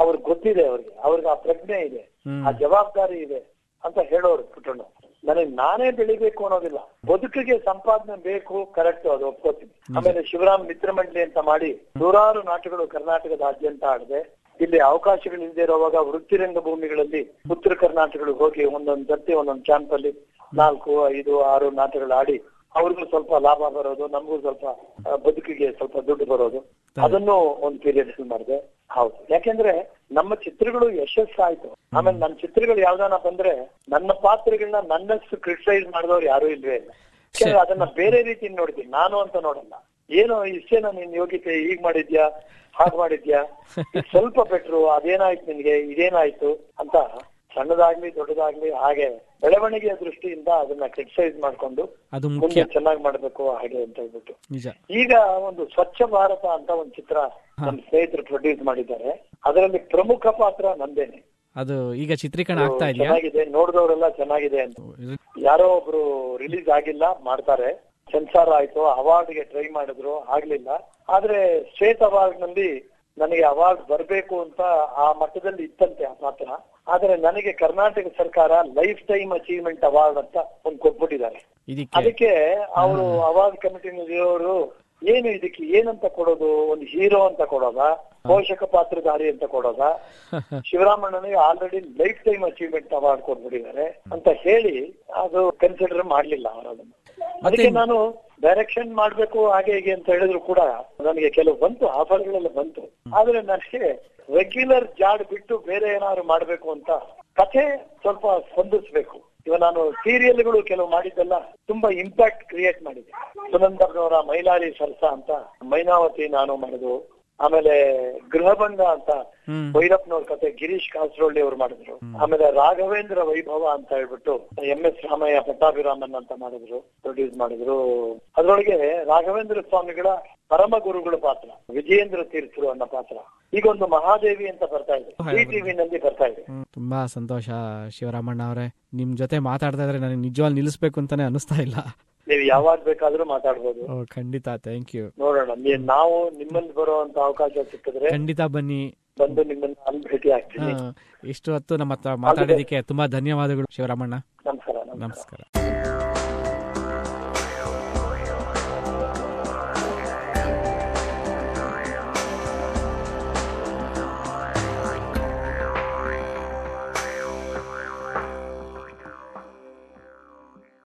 S2: ಅವ್ರಿಗೆ ಗೊತ್ತಿದೆ ಅವ್ರಿಗೆ. ಅವ್ರಿಗೆ ಆ ಪ್ರಜ್ಞೆ ಇದೆ ಆ ಜವಾಬ್ದಾರಿ ಇದೆ ಅಂತ ಹೇಳೋರು ಪುಟ್ಟಣ್ಣ. ನನಗೆ ನಾನೇ ಬೆಳಿಬೇಕು ಅನ್ನೋದಿಲ್ಲ. ಬದುಕಿಗೆ ಸಂಪಾದನೆ ಬೇಕು ಕರೆಕ್ಟ್ ಅದು ಒಪ್ಕೋತೀನಿ. ಆಮೇಲೆ ಶಿವರಾಮ್ ಮಿತ್ರ ಮಂಡಳಿ ಅಂತ ಮಾಡಿ ನೂರಾರು ನಾಟಕಗಳು ಕರ್ನಾಟಕದಾದ್ಯಂತ ಆಡದೆ. ಇಲ್ಲಿ ಅವಕಾಶಗಳು ಇಲ್ಲದೆ ಇರುವಾಗ ವೃತ್ತಿ ರಂಗಭೂಮಿಗಳಲ್ಲಿ ಉತ್ತರ ಕರ್ನಾಟಕಗಳು ಹೋಗಿ ಒಂದೊಂದು ಜೊತೆ ಒಂದೊಂದು ಕ್ಯಾಂಪ್ ಅಲ್ಲಿ ನಾಲ್ಕು ಐದು ಆರು ನಾಟಕಗಳು ಆಡಿ ಅವ್ರಿಗೂ ಸ್ವಲ್ಪ ಲಾಭ ಬರೋದು ನಮಗೂ ಸ್ವಲ್ಪ ಬದುಕಿಗೆ ಸ್ವಲ್ಪ ದುಡ್ಡು ಬರೋದು. ಅದನ್ನು ಒಂದು ಪೀರಿಯಡ್ ಮಾಡಿದೆ. ಹೌದು. ಯಾಕೆಂದ್ರೆ ನಮ್ಮ ಚಿತ್ರಗಳು ಯಶಸ್ಸಾಯ್ತು ಆಮೇಲೆ ನನ್ನ ಚಿತ್ರಗಳು ಯಾವ್ದಾನ ಬಂದ್ರೆ ನನ್ನ ಪಾತ್ರಗಳನ್ನ ನನ್ನಷ್ಟು ಕ್ರಿಟಿಸೈಸ್ ಮಾಡಿದವ್ರು ಯಾರು ಇಲ್ವೇ ಇಲ್ಲ. ಯಾಕೆಂದ್ರೆ ಅದನ್ನ ಬೇರೆ ರೀತಿ ನೋಡ್ತೀನಿ ನಾನು ಅಂತ ನೋಡಲ್ಲ. ಏನೋ ಇಷ್ಟೇನ ನಿನ್ ಯೋಗ್ಯತೆ ಹೀಗ್ ಮಾಡಿದ್ಯಾ? ಹಾಗ್ ಮಾಡಿದ್ಯಾ? ಸ್ವಲ್ಪ ಬೆಟ್ರು ಅದೇನಾಯ್ತು ನಿನ್ಗೆ? ಇದೇನಾಯ್ತು? ಅಂತ ಸಣ್ಣದಾಗ್ಲಿ ದೊಡ್ಡದಾಗ್ಲಿ ಹಾಗೆ ಬೆಳವಣಿಗೆಯ ದೃಷ್ಟಿಯಿಂದ ಅದನ್ನ ಕ್ರಿಟಿಸೈಸ್ ಮಾಡ್ಕೊಂಡು ಮುಂದೆ ಚೆನ್ನಾಗಿ ಮಾಡ್ಬೇಕು ಹಾಗೆ ಅಂತ ಹೇಳ್ಬಿಟ್ಟು. ಈಗ ಒಂದು ಸ್ವಚ್ಛ ಭಾರತ ಅಂತ ಒಂದು ಚಿತ್ರ ನಮ್ಮ ಸ್ನೇಹಿತರು ಪ್ರೊಡ್ಯೂಸ್ ಮಾಡಿದ್ದಾರೆ. ಅದರಲ್ಲಿ ಪ್ರಮುಖ ಪಾತ್ರ ನಂದೇನೆ.
S1: ಅದು ಈಗ ಚಿತ್ರೀಕರಣ ಆಗ್ತಾ ಇದೆ
S2: ಚೆನ್ನಾಗಿದೆ ನೋಡಿದವರೆಲ್ಲ ಚೆನ್ನಾಗಿದೆ ಅಂತ. ಯಾರೋ ಒಬ್ರು ರಿಲೀಸ್ ಆಗಿಲ್ಲ ಮಾಡ್ತಾರೆ. ಸೆನ್ಸಾರ್ ಆಯ್ತು ಅವಾರ್ಡ್ಗೆ ಟ್ರೈ ಮಾಡಿದ್ರು ಆಗ್ಲಿಲ್ಲ. ಆದ್ರೆ ಸ್ಟೇಟ್ ಅವಾರ್ಡ್ನಲ್ಲಿ ನನಗೆ ಅವಾರ್ಡ್ ಬರಬೇಕು ಅಂತ ಆ ಮಟ್ಟದಲ್ಲಿ ಇತ್ತಂತೆ ಆ ಪಾತ್ರ ಆದ್ರೆ ನನಗೆ ಕರ್ನಾಟಕ ಸರ್ಕಾರ ಲೈಫ್ ಟೈಮ್ ಅಚೀವ್ಮೆಂಟ್ ಅವಾರ್ಡ್ ಅಂತ ಒಂದು ಕೊಟ್ಬಿಟ್ಟಿದ್ದಾರೆ. ಅದಕ್ಕೆ ಅವರು ಅವಾರ್ಡ್ ಕಮಿಟಿನಲ್ಲಿ ಇರೋರು ಏನು ಇದಕ್ಕೆ ಏನಂತ ಕೊಡೋದು? ಒಂದು ಹೀರೋ ಅಂತ ಕೊಡೋದ? ಪೋಷಕ ಪಾತ್ರಧಾರಿ ಅಂತ ಕೊಡೋದ? ಶಿವರಾಮಣ್ಣನಿಗೆ already lifetime achievement award ಕೊಟ್ಬಿಟ್ಟಿದ್ದಾರೆ ಅಂತ ಹೇಳಿ ಅದು ಕನ್ಸಿಡರ್ ಮಾಡ್ಲಿಲ್ಲ ಅವರು ಅದನ್ನ ಅದಕ್ಕೆ ನಾನು ಡೈರೆಕ್ಷನ್ ಮಾಡ್ಬೇಕು ಹಾಗೆ ಹೀಗೆ ಅಂತ ಹೇಳಿದ್ರು ಕೂಡ ನನಗೆ ಕೆಲವು ಬಂತು ಆಫರ್ಗಳೆಲ್ಲ ಬಂತು. ಆದ್ರೆ ನನಗೆ ರೆಗ್ಯುಲರ್ ಜಾಡ್ ಬಿಟ್ಟು ಬೇರೆ ಏನಾದ್ರು ಮಾಡ್ಬೇಕು ಅಂತ ಕಥೆ ಸ್ವಲ್ಪ ಸ್ಪಂದಿಸ್ಬೇಕು ಇವಾಗ ನಾನು ಸೀರಿಯಲ್ಗಳು ಕೆಲವು ಮಾಡಿದ್ದೆಲ್ಲ ತುಂಬಾ ಇಂಪ್ಯಾಕ್ಟ್ ಕ್ರಿಯೇಟ್ ಮಾಡಿದೆ. ಸುನಂದರ್ನವರ ಮೈಲಾರಿ ಸರ್ಸ ಅಂತ ಮೈನಾವತಿ ನಾನು ಮಾಡಿದ್ರು ಆಮೇಲೆ ಗೃಹಬಂಧ ಅಂತ ಭೈರಪ್ಪನವ್ರ ಕತೆ ಗಿರೀಶ್ ಕಾಸರೊಳ್ಳಿ ಅವ್ರು ಮಾಡಿದ್ರು. ಆಮೇಲೆ ರಾಘವೇಂದ್ರ ವೈಭವ ಅಂತ ಹೇಳ್ಬಿಟ್ಟು ಎಂ ಎಸ್ ರಾಮಯ್ಯ ಪಟ್ಟಾಭಿರಾಮನ್ ಅಂತ ಮಾಡಿದ್ರು ಪ್ರೊಡ್ಯೂಸ್ ಮಾಡಿದ್ರು. ಅದ್ರೊಳಗೆ ರಾಘವೇಂದ್ರ ಸ್ವಾಮಿಗಳ ಪರಮ ಗುರುಗಳ ಪಾತ್ರ ವಿಜಯೇಂದ್ರ ತೀರ್ಥರು ಅನ್ನೋ ಪಾತ್ರ. ಈಗ ಒಂದು ಮಹಾದೇವಿ ಅಂತ ಬರ್ತಾ ಇದೆ. ಟಿವಿ ಟಿವಿನಲ್ಲಿ ಬರ್ತಾ ಇದೆ.
S1: ತುಂಬಾ ಸಂತೋಷ ಶಿವರಾಮಣ್ಣ ಅವರೇ ನಿಮ್ ಜೊತೆ ಮಾತಾಡ್ತಾ ಇದ್ರೆ ನನಗೆ ನಿಜವಾಗಿ ನಿಲ್ಲಿಸ್ಬೇಕು ಅಂತಾನೆ ಅನಿಸ್ತಾ ಇಲ್ಲ.
S2: ನೀವು ಯಾವಾಗ ಬೇಕಾದ್ರೂ
S1: ಮಾತಾಡಬಹುದು ಖಂಡಿತ ಥ್ಯಾಂಕ್ ಯು
S2: ನೋಡೋಣ ನಾವು ನಿಮ್ಮಲ್ಲಿ ಬರುವಂತ ಅವಕಾಶ ಸಿಕ್ಕಿದ್ರೆ
S1: ಖಂಡಿತ ಬನ್ನಿ.
S2: ಬಂದು ನಿಮ್ಮನ್ನ ಅಲ್ಲಿ ಭೇಟಿ ಆಗ್ತೀನಿ.
S1: ಇಷ್ಟು ಹೊತ್ತು ನಮ್ಮ ಹತ್ರ ಮಾತಾಡೋದಕ್ಕೆ ತುಂಬಾ ಧನ್ಯವಾದಗಳು ಶಿವರಾಮಣ್ಣ.
S2: ನಮಸ್ಕಾರ.
S1: ನಮಸ್ಕಾರ.